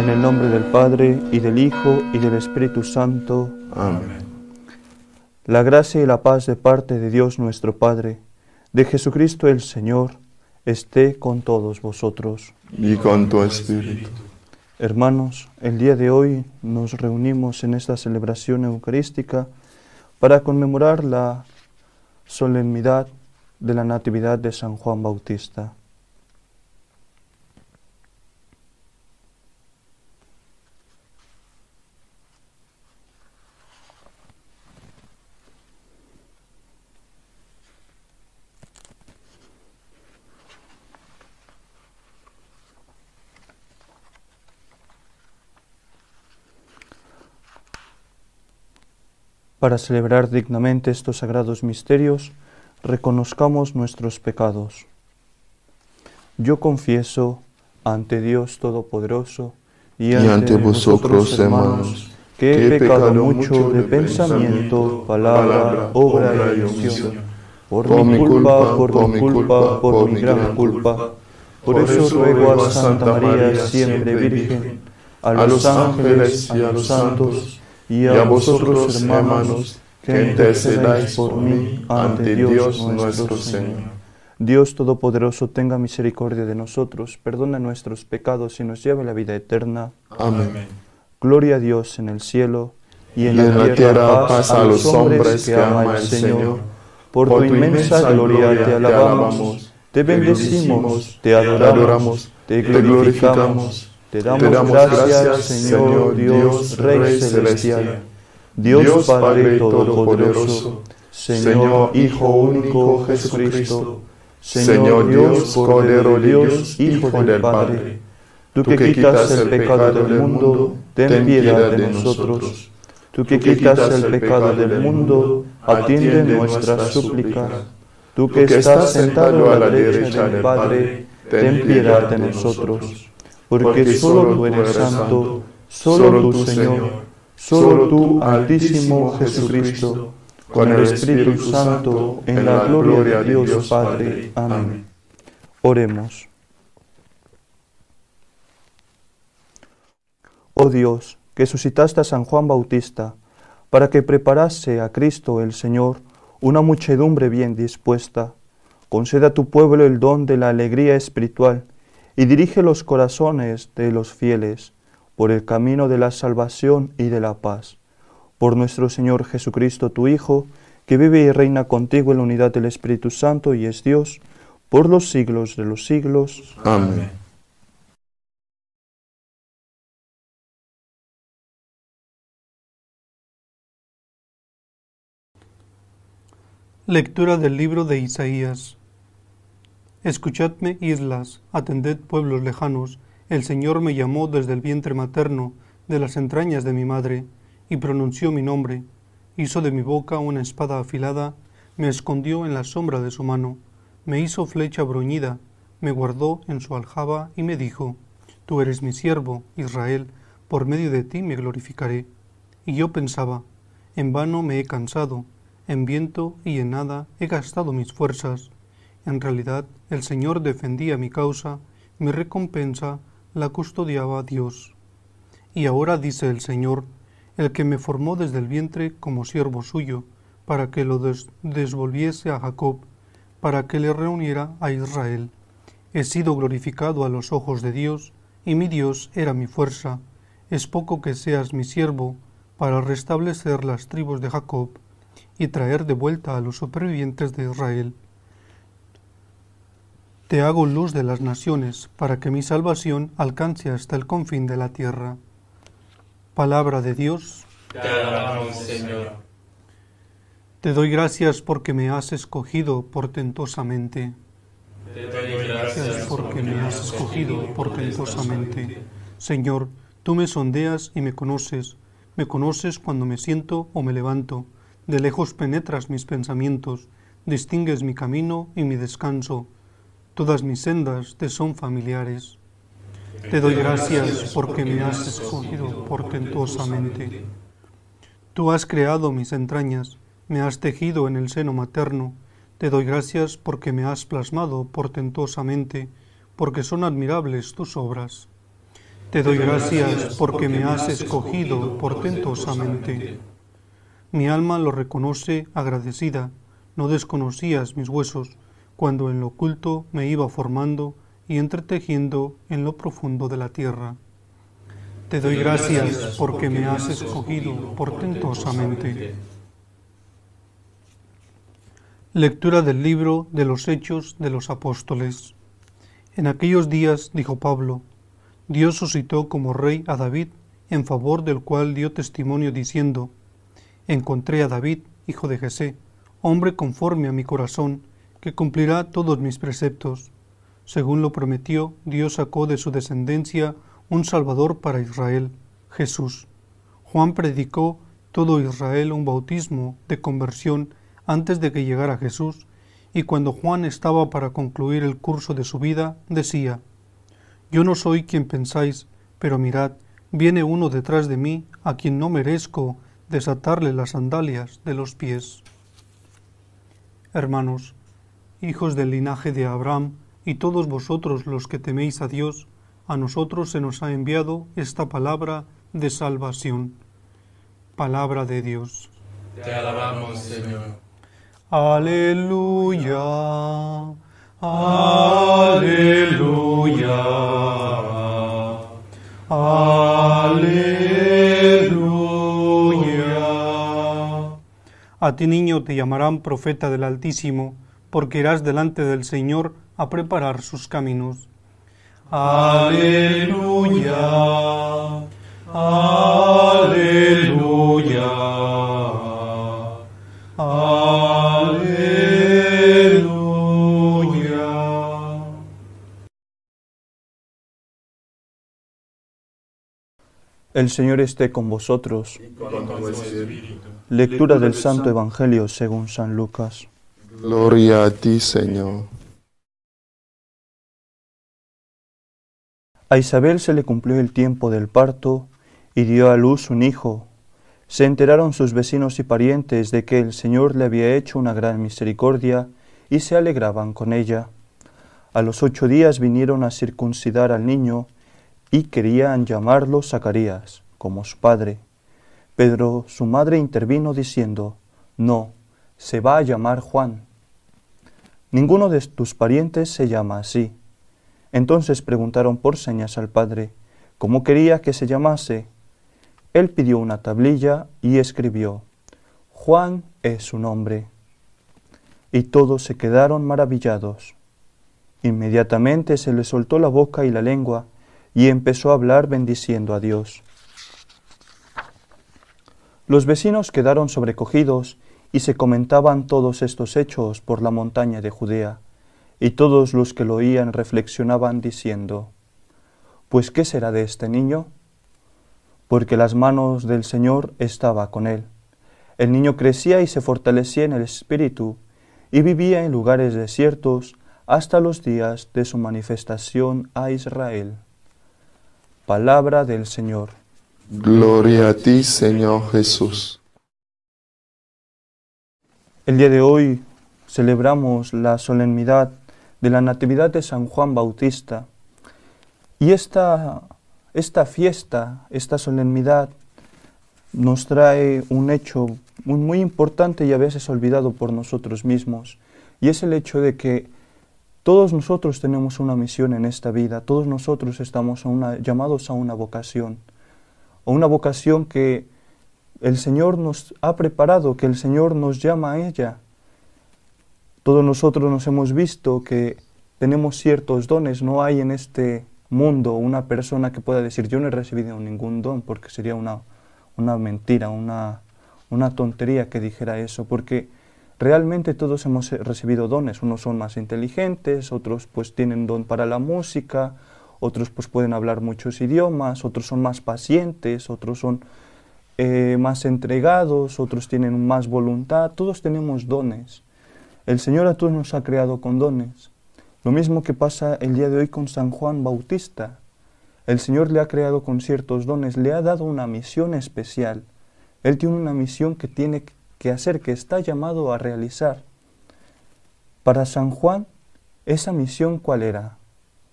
En el nombre del Padre, y del Hijo, y del Espíritu Santo. Amén. La gracia y la paz de parte de Dios nuestro Padre, de Jesucristo el Señor, esté con todos vosotros. Y con tu espíritu. Hermanos, el día de hoy nos reunimos en esta celebración eucarística para conmemorar la solemnidad de la Natividad de San Juan Bautista. Para celebrar dignamente estos sagrados misterios, reconozcamos nuestros pecados. Yo confieso ante Dios Todopoderoso y ante, vosotros, hermanos, que he pecado mucho de pensamiento, palabra, obra y omisión. Por, mi culpa, por mi culpa, por mi gran culpa. Por eso ruego a Santa María, siempre Virgen, a los ángeles y a los santos, y a vosotros, hermanos, que intercedáis por mí ante Dios nuestro Señor. Dios Todopoderoso tenga misericordia de nosotros, perdona nuestros pecados y nos lleve a la vida eterna. Amén. Gloria a Dios en el cielo y en, Y en la tierra paz a los hombres que ama ama el Señor. Por tu inmensa gloria te alabamos, te bendecimos, te adoramos, te glorificamos, te damos gracias, Señor Dios, Rey celestial. Dios Padre Todopoderoso, Señor Hijo único Jesucristo, Señor Dios, Cordero Dios, Hijo del Padre, tú que quitas el pecado del mundo, ten piedad de nosotros. Tú que quitas el pecado del mundo, atiende nuestras súplicas. Tú que estás sentado a la derecha del Padre, ten piedad de nosotros. Porque solo tú eres santo, solo tú Señor, solo tú Altísimo Jesucristo, con el Espíritu Santo, en la gloria de Dios Padre. Amén. Oremos. Oh Dios, que suscitaste a San Juan Bautista, para que preparase a Cristo el Señor una muchedumbre bien dispuesta, conceda a tu pueblo el don de la alegría espiritual y dirige los corazones de los fieles por el camino de la salvación y de la paz. Por nuestro Señor Jesucristo, tu Hijo, que vive y reina contigo en la unidad del Espíritu Santo y es Dios, por los siglos de los siglos. Amén. Lectura del libro de Isaías. Escuchadme, islas, atended, pueblos lejanos. El Señor me llamó desde el vientre materno, de las entrañas de mi madre, y pronunció mi nombre. Hizo de mi boca una espada afilada, me escondió en la sombra de su mano, me hizo flecha bruñida, me guardó en su aljaba y me dijo, Tú eres mi siervo, Israel, por medio de ti me glorificaré. Y yo pensaba, en vano me he cansado, en viento y en nada he gastado mis fuerzas. En realidad, el Señor defendía mi causa, mi recompensa la custodiaba Dios. Y ahora dice el Señor, el que me formó desde el vientre como siervo suyo, para que lo des- desvolviese a Jacob, para que le reuniera a Israel. He sido glorificado a los ojos de Dios, y mi Dios era mi fuerza. Es poco que seas mi siervo, para restablecer las tribus de Jacob, y traer de vuelta a los supervivientes de Israel. Te hago luz de las naciones, para que mi salvación alcance hasta el confín de la tierra. Palabra de Dios. Te alabamos, Señor. Te doy gracias porque me has escogido portentosamente. Te doy gracias porque me has escogido portentosamente. Señor, tú me sondeas y me conoces. Me conoces cuando me siento o me levanto. De lejos penetras mis pensamientos. Distingues mi camino y mi descanso. Todas mis sendas te son familiares. Te doy gracias porque me has escogido portentosamente. Tú has creado mis entrañas, me has tejido en el seno materno. Te doy gracias porque me has plasmado portentosamente, porque son admirables tus obras. Te doy gracias porque me has escogido portentosamente. Mi alma lo reconoce agradecida. No desconocías mis huesos cuando en lo oculto me iba formando y entretejiendo en lo profundo de la tierra. Te doy gracias porque me has escogido portentosamente. Lectura del libro de los Hechos de los Apóstoles. En aquellos días, dijo Pablo, Dios suscitó como rey a David, en favor del cual dio testimonio diciendo, Encontré a David, hijo de Jesé, hombre conforme a mi corazón, que cumplirá todos mis preceptos. Según lo prometió, Dios sacó de su descendencia un Salvador para Israel, Jesús. Juan predicó todo Israel un bautismo de conversión antes de que llegara Jesús, y cuando Juan estaba para concluir el curso de su vida, decía, yo no soy quien pensáis, pero mirad, viene uno detrás de mí a quien no merezco desatarle las sandalias de los pies. Hermanos, hijos del linaje de Abraham, y todos vosotros los que teméis a Dios, a nosotros se nos ha enviado esta palabra de salvación. Palabra de Dios. Te alabamos, Señor. Aleluya. Aleluya. Aleluya. A ti niño te llamarán profeta del Altísimo, porque irás delante del Señor a preparar sus caminos. Aleluya. Aleluya. Aleluya. El Señor esté con vosotros. Con tu espíritu. Lectura del Santo Evangelio según San Lucas. Gloria a ti, Señor. A Isabel se le cumplió el tiempo del parto y dio a luz un hijo. Se enteraron sus vecinos y parientes de que el Señor le había hecho una gran misericordia y se alegraban con ella. A los ocho días vinieron a circuncidar al niño y querían llamarlo Zacarías, como su padre. Pero su madre intervino diciendo, No, se va a llamar Juan. Ninguno de tus parientes se llama así. Entonces preguntaron por señas al padre, ¿cómo quería que se llamase? Él pidió una tablilla y escribió, Juan es su nombre. Y todos se quedaron maravillados. Inmediatamente se le soltó la boca y la lengua, y empezó a hablar bendiciendo a Dios. Los vecinos quedaron sobrecogidos y se comentaban todos estos hechos por la montaña de Judea, y todos los que lo oían reflexionaban diciendo, Pues ¿qué será de este niño? Porque las manos del Señor estaba con él. El niño crecía y se fortalecía en el espíritu, y vivía en lugares desiertos hasta los días de su manifestación a Israel. Palabra del Señor. Gloria a ti, Señor Jesús. El día de hoy celebramos la solemnidad de la Natividad de San Juan Bautista. Y esta, esta fiesta, esta solemnidad, nos trae un hecho muy, importante y a veces olvidado por nosotros mismos. Y es el hecho de que todos nosotros tenemos una misión en esta vida, todos nosotros estamos a una- llamados a una vocación, o una vocación que el Señor nos ha preparado, que el Señor nos llama a ella. Todos nosotros nos hemos visto que tenemos ciertos dones, no hay en este mundo una persona que pueda decir yo no he recibido ningún don, porque sería una, una mentira, una, una tontería que dijera eso, porque realmente todos hemos recibido dones, unos son más inteligentes, otros pues tienen don para la música, otros pues pueden hablar muchos idiomas, otros son más pacientes, otros son eh, más entregados, otros tienen más voluntad, todos tenemos dones. El Señor a todos nos ha creado con dones. Lo mismo que pasa el día de hoy con San Juan Bautista. El Señor le ha creado con ciertos dones, le ha dado una misión especial. Él tiene una misión que tiene que hacer, que está llamado a realizar. Para San Juan, esa misión cuál era?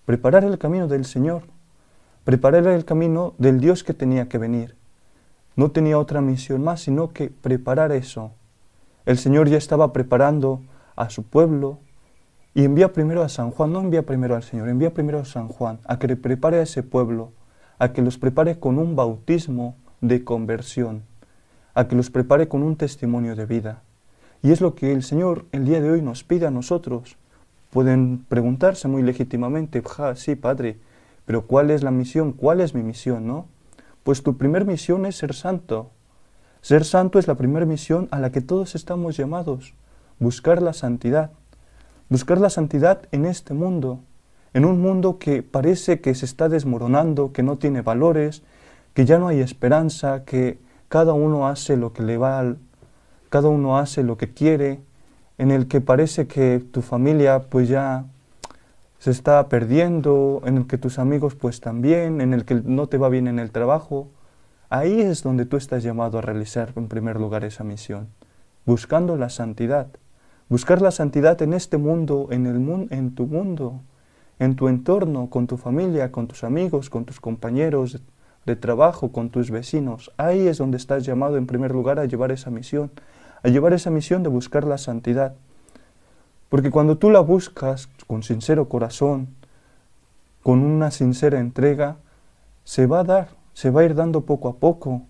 Preparar el camino del Señor. preparar el camino del Dios que tenía que venir. No tenía otra misión más, sino que preparar eso. El Señor ya estaba preparando a su pueblo y envía primero a San Juan, no envía primero al Señor, envía primero a San Juan, a que prepare a ese pueblo, a que los prepare con un bautismo de conversión, a que los prepare con un testimonio de vida. Y es lo que el Señor el día de hoy nos pide a nosotros. Pueden preguntarse muy legítimamente, ja, sí, Padre, pero ¿cuál es la misión? ¿Cuál es mi misión? ¿No? Pues tu primer misión es ser santo. Ser santo es la primera misión a la que todos estamos llamados, buscar la santidad. Buscar la santidad en este mundo, en un mundo que parece que se está desmoronando, que no tiene valores, que ya no hay esperanza, que cada uno hace lo que le va, cada uno hace lo que quiere, en el que parece que tu familia pues ya se está perdiendo, en el que tus amigos pues también, en el que no te va bien en el trabajo, ahí es donde tú estás llamado a realizar en primer lugar esa misión, buscando la santidad. Buscar la santidad en este mundo, en, el en tu mundo, en tu entorno, con tu familia, con tus amigos, con tus compañeros de trabajo, con tus vecinos. Ahí es donde estás llamado en primer lugar a llevar esa misión, a llevar esa misión de buscar la santidad. Porque cuando tú la buscas con sincero corazón, con una sincera entrega, se va a dar, se va a ir dando poco a poco.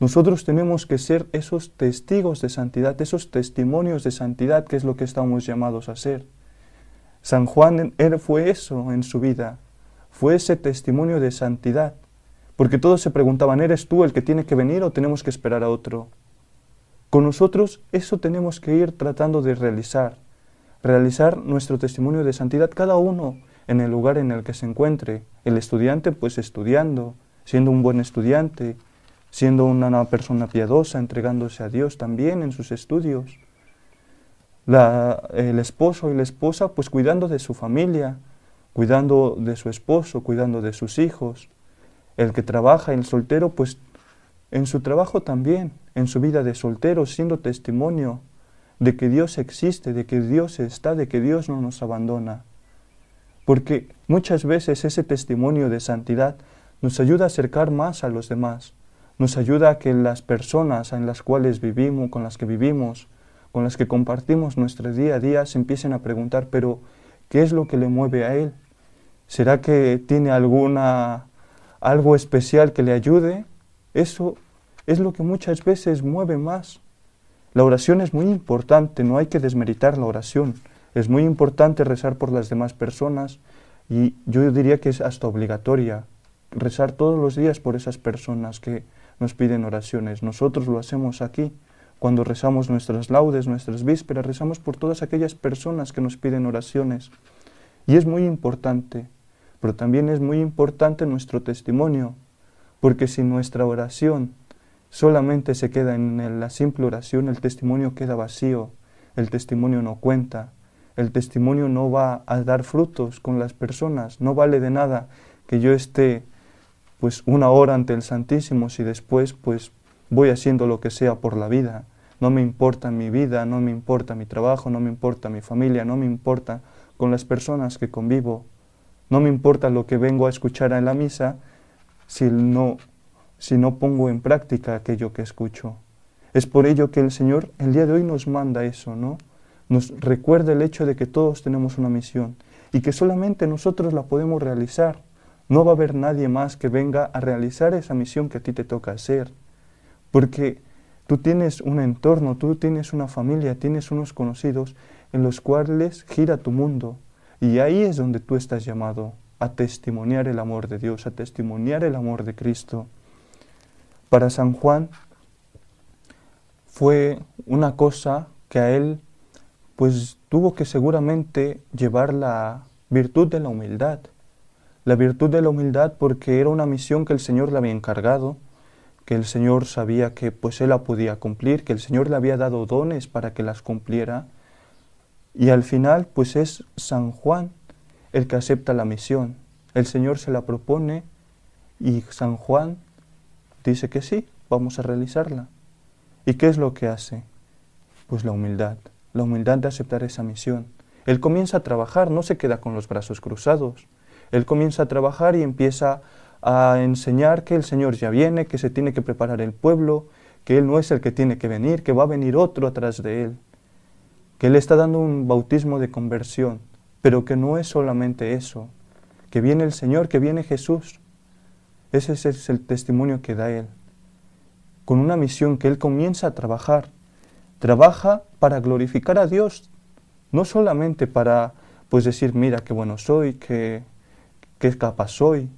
Nosotros tenemos que ser esos testigos de santidad, esos testimonios de santidad, que es lo que estamos llamados a ser. San Juan fue eso en su vida, fue ese testimonio de santidad, porque todos se preguntaban, ¿eres tú el que tiene que venir o tenemos que esperar a otro? Con nosotros eso tenemos que ir tratando de realizar, realizar nuestro testimonio de santidad cada uno en el lugar en el que se encuentre. El estudiante pues estudiando, siendo un buen estudiante, siendo una persona piadosa, entregándose a Dios también en sus estudios. el esposo y la esposa pues cuidando de su familia, cuidando de su esposo, cuidando de sus hijos. El que trabaja, el soltero, pues en su trabajo también, en su vida de soltero, siendo testimonio de que Dios existe, de que Dios está, de que Dios no nos abandona. Porque muchas veces ese testimonio de santidad nos ayuda a acercar más a los demás, nos ayuda a que las personas en las cuales vivimos, con las que vivimos, con las que compartimos nuestro día a día, se empiecen a preguntar, pero ¿qué es lo que le mueve a él? ¿Será que tiene alguna algo especial que le ayude? Eso es lo que muchas veces mueve más. La oración es muy importante, no hay que desmeritar la oración. Es muy importante rezar por las demás personas y yo diría que es hasta obligatoria rezar todos los días por esas personas que nos piden oraciones. Nosotros lo hacemos aquí. Cuando rezamos nuestras laudes, nuestras vísperas, rezamos por todas aquellas personas que nos piden oraciones. Y es muy importante, pero también es muy importante nuestro testimonio, porque si nuestra oración solamente se queda en la simple oración, el testimonio queda vacío, el testimonio no cuenta, el testimonio no va a dar frutos con las personas, no vale de nada que yo esté pues una hora ante el Santísimo si después pues voy haciendo lo que sea por la vida. No me importa mi vida, no me importa mi trabajo, no me importa mi familia, no me importa con las personas que convivo, no me importa lo que vengo a escuchar en la misa si no si no pongo en práctica aquello que escucho. Es por ello que el Señor el día de hoy nos manda eso, ¿no? Nos recuerda el hecho de que todos tenemos una misión y que solamente nosotros la podemos realizar. No va a haber nadie más que venga a realizar esa misión que a ti te toca hacer. Porque tú tienes un entorno, tú tienes una familia, tienes unos conocidos en los cuales gira tu mundo. Y ahí es donde tú estás llamado a testimoniar el amor de Dios, a testimoniar el amor de Cristo. Para San Juan fue una cosa que a él pues tuvo que seguramente llevar la virtud de la humildad. La virtud de la humildad porque era una misión que el Señor le había encargado, que el Señor sabía que pues él la podía cumplir, que el Señor le había dado dones para que las cumpliera. Y al final pues es San Juan el que acepta la misión. El Señor se la propone y San Juan dice que sí, vamos a realizarla. ¿Y qué es lo que hace? Pues la humildad, la humildad de aceptar esa misión. Él comienza a trabajar, no se queda con los brazos cruzados. Él comienza a trabajar y empieza a enseñar que el Señor ya viene, que se tiene que preparar el pueblo, que Él no es el que tiene que venir, que va a venir otro atrás de Él, que Él está dando un bautismo de conversión, pero que no es solamente eso, que viene el Señor, que viene Jesús. Ese es el testimonio que da Él, con una misión que Él comienza a trabajar. Trabaja para glorificar a Dios, no solamente para pues decir, mira qué bueno soy, qué, qué capaz soy,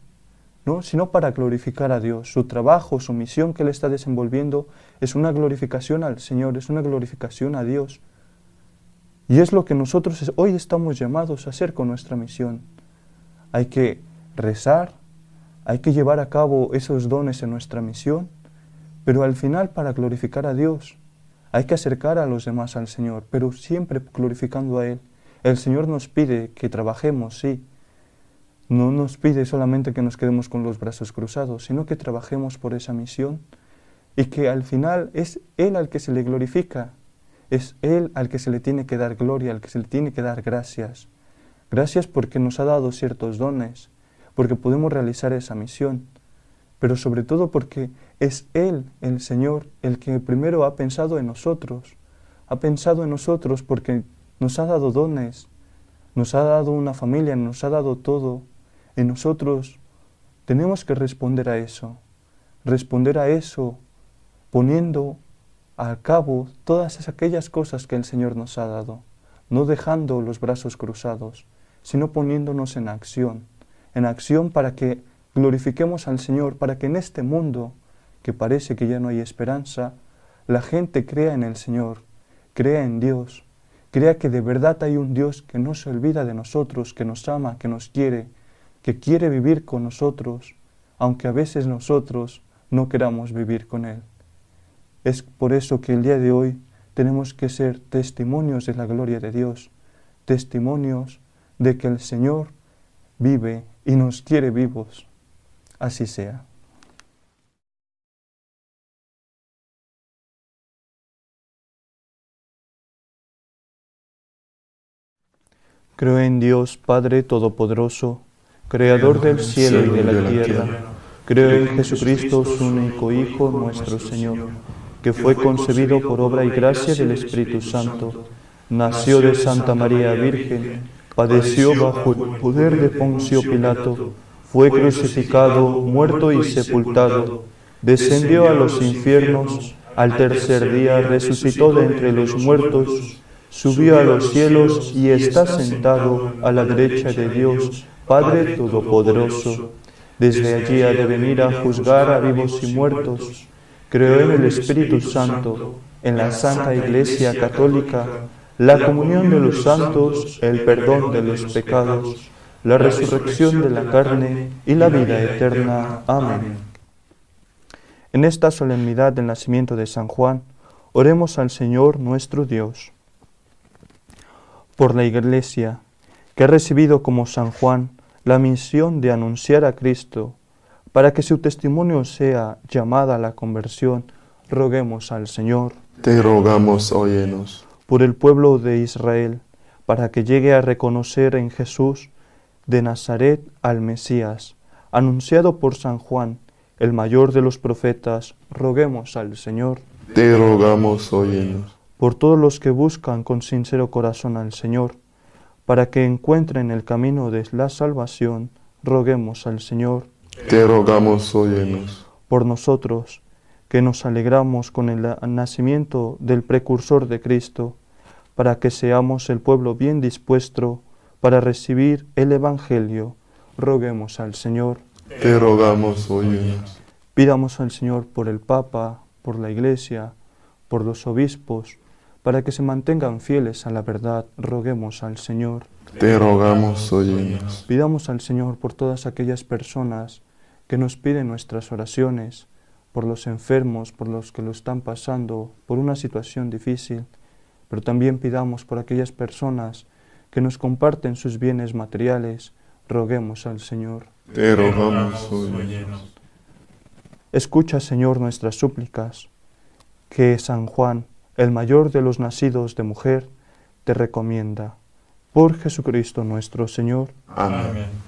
¿no? sino para glorificar a Dios. Su trabajo, su misión que Él está desenvolviendo es una glorificación al Señor, es una glorificación a Dios. Y es lo que nosotros hoy estamos llamados a hacer con nuestra misión. Hay que rezar, hay que llevar a cabo esos dones en nuestra misión, pero al final para glorificar a Dios. Hay que acercar a los demás al Señor, pero siempre glorificando a Él. El Señor nos pide que trabajemos, sí. No nos pide solamente que nos quedemos con los brazos cruzados, sino que trabajemos por esa misión y que al final es Él al que se le glorifica, es Él al que se le tiene que dar gloria, al que se le tiene que dar gracias. Gracias porque nos ha dado ciertos dones, porque podemos realizar esa misión, pero sobre todo porque es Él, el Señor, el que primero ha pensado en nosotros, ha pensado en nosotros porque nos ha dado dones, nos ha dado una familia, nos ha dado todo. Y nosotros tenemos que responder a eso, responder a eso poniendo al cabo todas aquellas cosas que el Señor nos ha dado, no dejando los brazos cruzados, sino poniéndonos en acción, en acción para que glorifiquemos al Señor, para que en este mundo, que parece que ya no hay esperanza, la gente crea en el Señor, crea en Dios, crea que de verdad hay un Dios que no se olvida de nosotros, que nos ama, que nos quiere, que quiere vivir con nosotros, aunque a veces nosotros no queramos vivir con Él. Es por eso que el día de hoy tenemos que ser testimonios de la gloria de Dios, testimonios de que el Señor vive y nos quiere vivos. Así sea. Creo en Dios Padre Todopoderoso, Creador del cielo y de la tierra. Creo en Jesucristo, su único Hijo, nuestro Señor, que fue concebido por obra y gracia del Espíritu Santo. Nació de Santa María Virgen, padeció bajo el poder de Poncio Pilato, fue crucificado, muerto y sepultado, descendió a los infiernos, al tercer día resucitó de entre los muertos, subió a los cielos y está sentado a la derecha de Dios, Padre Todopoderoso. Desde allí ha de venir a juzgar a vivos y muertos. Creo en el Espíritu Santo, en la Santa Iglesia Católica, la comunión de los santos, el perdón de los pecados, la resurrección de la carne y la vida eterna. Amén. En esta solemnidad del nacimiento de San Juan, oremos al Señor nuestro Dios por la Iglesia, que ha recibido como San Juan la misión de anunciar a Cristo, para que su testimonio sea llamada a la conversión, roguemos al Señor. Te rogamos, óyenos. Por el pueblo de Israel, para que llegue a reconocer en Jesús de Nazaret al Mesías, anunciado por San Juan, el mayor de los profetas, roguemos al Señor. Te rogamos, óyenos por todos los que buscan con sincero corazón al Señor, para que encuentren el camino de la salvación, roguemos al Señor. Te rogamos, óyenos. Por nosotros, que nos alegramos con el nacimiento del precursor de Cristo, para que seamos el pueblo bien dispuesto para recibir el Evangelio, roguemos al Señor. Te rogamos, óyenos. Pidamos al Señor por el Papa, por la Iglesia, por los obispos, para que se mantengan fieles a la verdad, roguemos al Señor. Te rogamos, óyenos. Pidamos al Señor por todas aquellas personas que nos piden nuestras oraciones, por los enfermos, por los que lo están pasando, por una situación difícil, pero también pidamos por aquellas personas que nos comparten sus bienes materiales, roguemos al Señor. Te rogamos, óyenos. Escucha, Señor, nuestras súplicas, que San Juan, el mayor de los nacidos de mujer, te recomienda. Por Jesucristo nuestro Señor. Amén.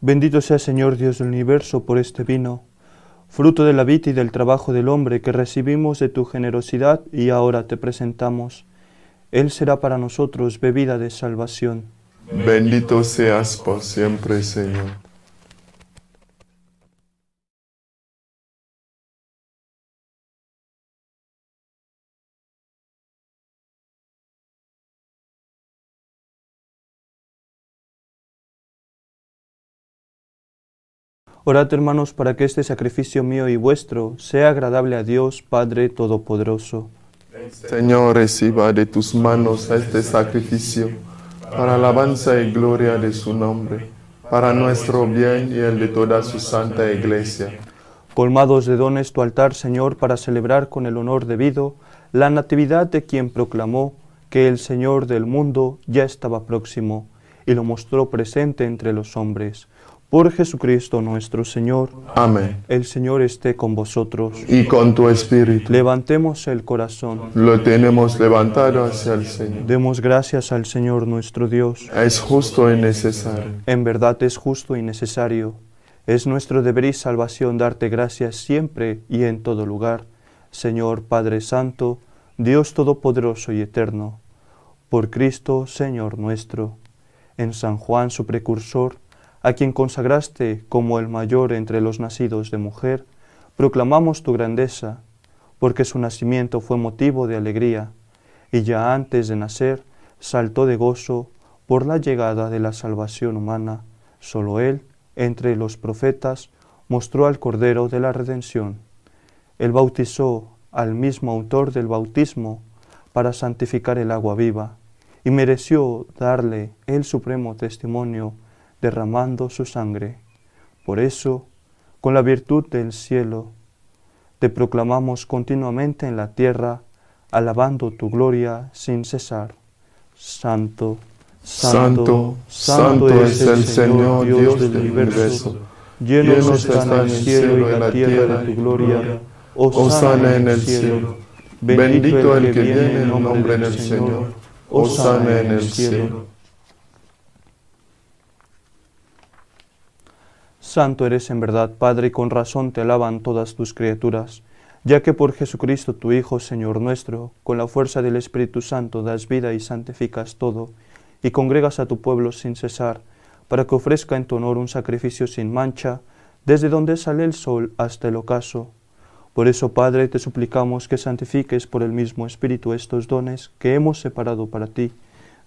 Bendito sea Señor Dios del universo por este vino, fruto de la vida y del trabajo del hombre que recibimos de tu generosidad y ahora te presentamos. Él será para nosotros bebida de salvación. Bendito seas por siempre, Señor. Orad, hermanos, para que este sacrificio mío y vuestro sea agradable a Dios Padre Todopoderoso. Señor, reciba de tus manos este sacrificio para alabanza y gloria de su nombre, para nuestro bien y el de toda su santa iglesia. Colmados de dones tu altar, Señor, para celebrar con el honor debido la natividad de quien proclamó que el Señor del mundo ya estaba próximo y lo mostró presente entre los hombres. Por Jesucristo nuestro Señor. Amén. El Señor esté con vosotros. Y con tu espíritu. Levantemos el corazón. Lo tenemos levantado hacia el Señor. Demos gracias al Señor nuestro Dios. Es justo y necesario. En verdad es justo y necesario. Es nuestro deber y salvación darte gracias siempre y en todo lugar, Señor Padre Santo, Dios Todopoderoso y Eterno. Por Cristo, Señor nuestro. En San Juan, su precursor, a quien consagraste como el mayor entre los nacidos de mujer, proclamamos tu grandeza, porque su nacimiento fue motivo de alegría, y ya antes de nacer saltó de gozo por la llegada de la salvación humana. Solo Él, entre los profetas, mostró al Cordero de la Redención. Él bautizó al mismo autor del bautismo para santificar el agua viva, y mereció darle el supremo testimonio derramando su sangre. Por eso, con la virtud del cielo, te proclamamos continuamente en la tierra, alabando tu gloria sin cesar. Santo, santo, santo, es el Señor Dios del universo. Lleno están el cielo y la tierra de tu gloria. Osana en el cielo. Bendito el que viene en nombre del Señor. Osana en el cielo. Santo eres en verdad, Padre, y con razón te alaban todas tus criaturas, ya que por Jesucristo tu Hijo, Señor nuestro, con la fuerza del Espíritu Santo das vida y santificas todo, y congregas a tu pueblo sin cesar, para que ofrezca en tu honor un sacrificio sin mancha, desde donde sale el sol hasta el ocaso. Por eso, Padre, te suplicamos que santifiques por el mismo Espíritu estos dones que hemos separado para ti,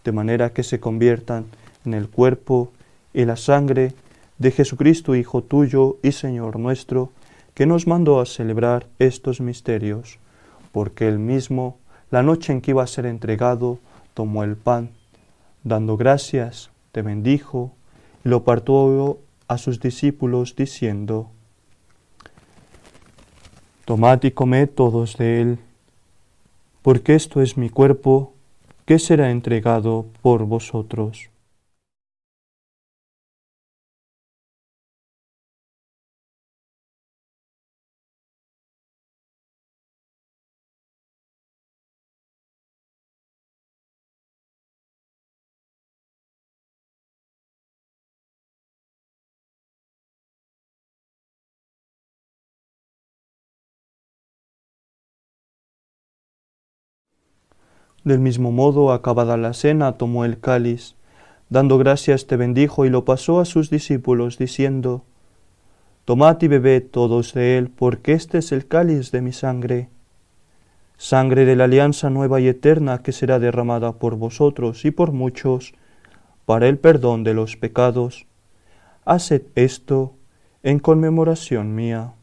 de manera que se conviertan en el cuerpo y la sangre de Jesucristo, Hijo tuyo y Señor nuestro, que nos mandó a celebrar estos misterios, porque él mismo, la noche en que iba a ser entregado, tomó el pan, dando gracias, te bendijo, y lo partió a sus discípulos, diciendo, Tomad y comed todos de él, porque esto es mi cuerpo, que será entregado por vosotros. Del mismo modo, acabada la cena, tomó el cáliz, dando gracias te bendijo y lo pasó a sus discípulos, diciendo, Tomad y bebed todos de él, porque este es el cáliz de mi sangre, sangre de la alianza nueva y eterna que será derramada por vosotros y por muchos, para el perdón de los pecados. Haced esto en conmemoración mía.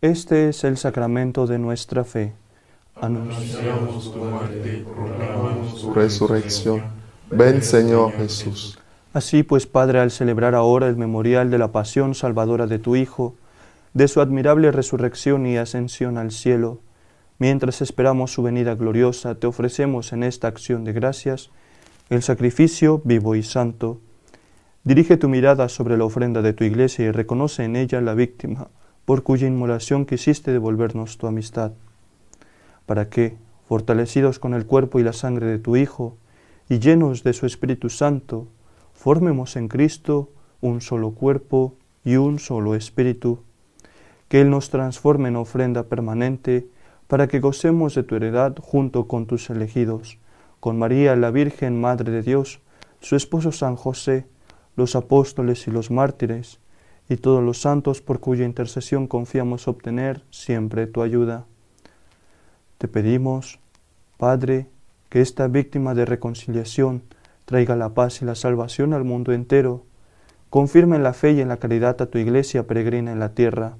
Este es el sacramento de nuestra fe. Anunciamos tu muerte, proclamamos tu resurrección. Ven Señor Jesús. Así pues, Padre, al celebrar ahora el memorial de la pasión salvadora de tu Hijo, de su admirable resurrección y ascensión al cielo, mientras esperamos su venida gloriosa, te ofrecemos en esta acción de gracias el sacrificio vivo y santo. Dirige tu mirada sobre la ofrenda de tu iglesia y reconoce en ella la víctima por cuya inmolación quisiste devolvernos tu amistad, para que, fortalecidos con el cuerpo y la sangre de tu Hijo, y llenos de su Espíritu Santo, formemos en Cristo un solo cuerpo y un solo Espíritu, que Él nos transforme en ofrenda permanente, para que gocemos de tu heredad junto con tus elegidos, con María la Virgen Madre de Dios, su esposo San José, los apóstoles y los mártires, y todos los santos por cuya intercesión confiamos obtener siempre tu ayuda. Te pedimos, Padre, que esta víctima de reconciliación traiga la paz y la salvación al mundo entero. Confirma en la fe y en la caridad a tu iglesia peregrina en la tierra,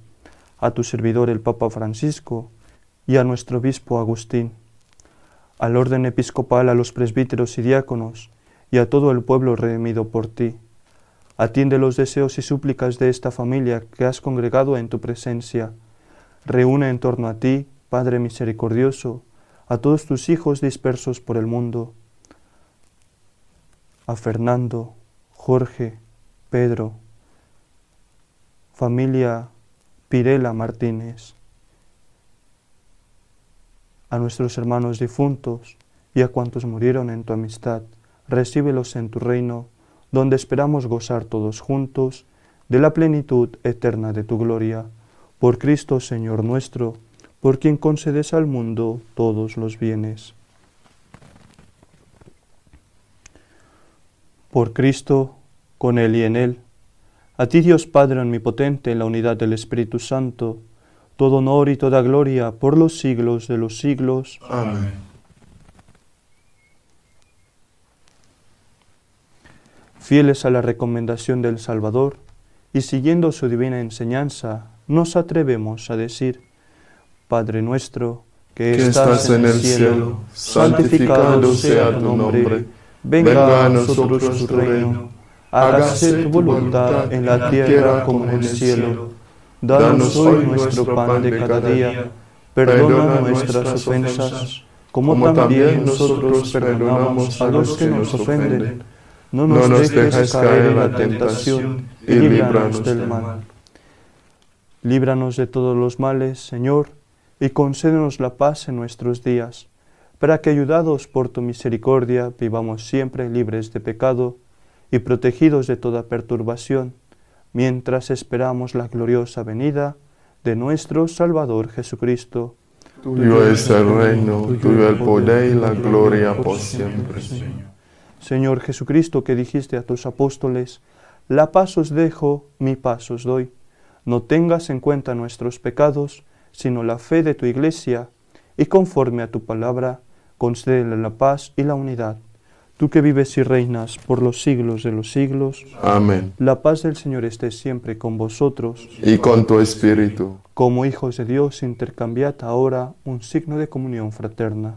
a tu servidor el Papa Francisco y a nuestro obispo Agustín, al orden episcopal, a los presbíteros y diáconos, y a todo el pueblo redimido por ti Atiende los deseos y súplicas de esta familia que has congregado en tu presencia. Reúne en torno a ti, Padre misericordioso, a todos tus hijos dispersos por el mundo, a Fernando, Jorge, Pedro, familia Pirela Martínez, a nuestros hermanos difuntos y a cuantos murieron en tu amistad, recíbelos en tu reino donde esperamos gozar todos juntos de la plenitud eterna de tu gloria, por Cristo Señor nuestro, por quien concedes al mundo todos los bienes. Por Cristo, con Él y en Él, a ti Dios Padre Omnipotente, en la unidad del Espíritu Santo, todo honor y toda gloria por los siglos de los siglos. Amén. Fieles a la recomendación del Salvador y siguiendo su divina enseñanza, nos atrevemos a decir, Padre nuestro, que, estás, en el cielo, santificado sea tu nombre, venga a nosotros tu reino, hágase tu voluntad en la tierra como en el cielo. Danos hoy nuestro pan de cada día, perdona nuestras ofensas, como también nosotros perdonamos a los que nos ofenden no nos, dejes, caer en la tentación y líbranos del mal. Líbranos de todos los males, Señor, y concédenos la paz en nuestros días, para que, ayudados por tu misericordia, vivamos siempre libres de pecado y protegidos de toda perturbación, mientras esperamos la gloriosa venida de nuestro Salvador Jesucristo. Tuyo es el reino, tuyo el poder y la gloria por siempre. Señor. Señor Jesucristo, que dijiste a tus apóstoles, la paz os dejo, mi paz os doy. No tengas en cuenta nuestros pecados, sino la fe de tu iglesia, y conforme a tu palabra, concédele la paz y la unidad. Tú que vives y reinas por los siglos de los siglos. Amén. La paz del Señor esté siempre con vosotros. Y con tu espíritu. Como hijos de Dios, intercambiad ahora un signo de comunión fraterna.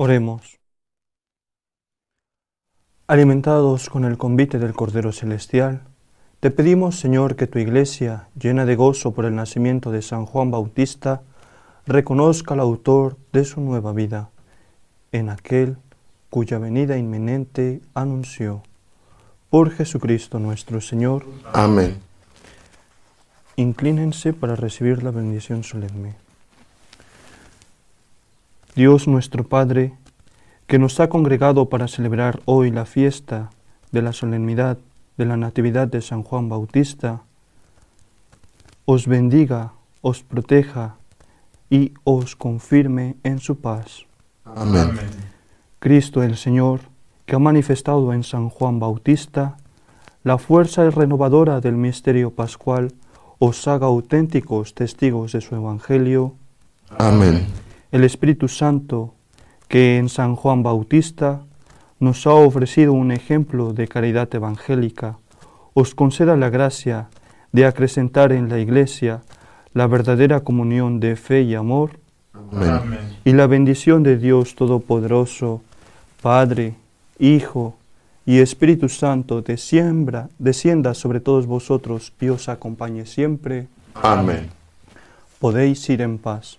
Oremos. Alimentados con el convite del Cordero Celestial, te pedimos, Señor, que tu Iglesia, llena de gozo por el nacimiento de San Juan Bautista, reconozca al autor de su nueva vida, en aquel cuya venida inminente anunció. Por Jesucristo nuestro Señor. Amén. Inclínense para recibir la bendición solemne. Dios nuestro Padre, que nos ha congregado para celebrar hoy la fiesta de la solemnidad de la Natividad de San Juan Bautista, os bendiga, os proteja y os confirme en su paz. Amén. Cristo el Señor, que ha manifestado en San Juan Bautista la fuerza renovadora del misterio pascual, os haga auténticos testigos de su Evangelio. Amén el Espíritu Santo, que en San Juan Bautista nos ha ofrecido un ejemplo de caridad evangélica, os conceda la gracia de acrecentar en la Iglesia la verdadera comunión de fe y amor, Amén. y la bendición de Dios Todopoderoso, Padre, Hijo y Espíritu Santo, descienda, descienda sobre todos vosotros y os acompañe siempre. Amén. Podéis ir en paz.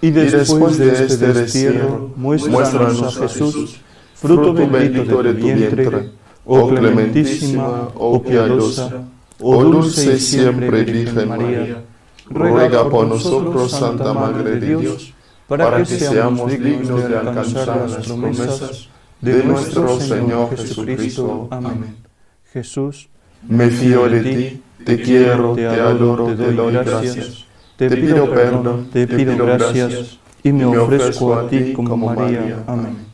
Y después de este destierro, muéstranos a Jesús, fruto bendito de tu vientre, oh clementísima, oh piadosa, oh dulce y siempre Virgen María, ruega por nosotros, Santa Madre de Dios, para que seamos dignos de alcanzar las promesas de nuestro Señor Jesucristo. Amén. Jesús, Me fío de ti, te quiero, te adoro, te doy gracias. Te pido perdón, te pido gracias y me ofrezco a ti como María. Amén.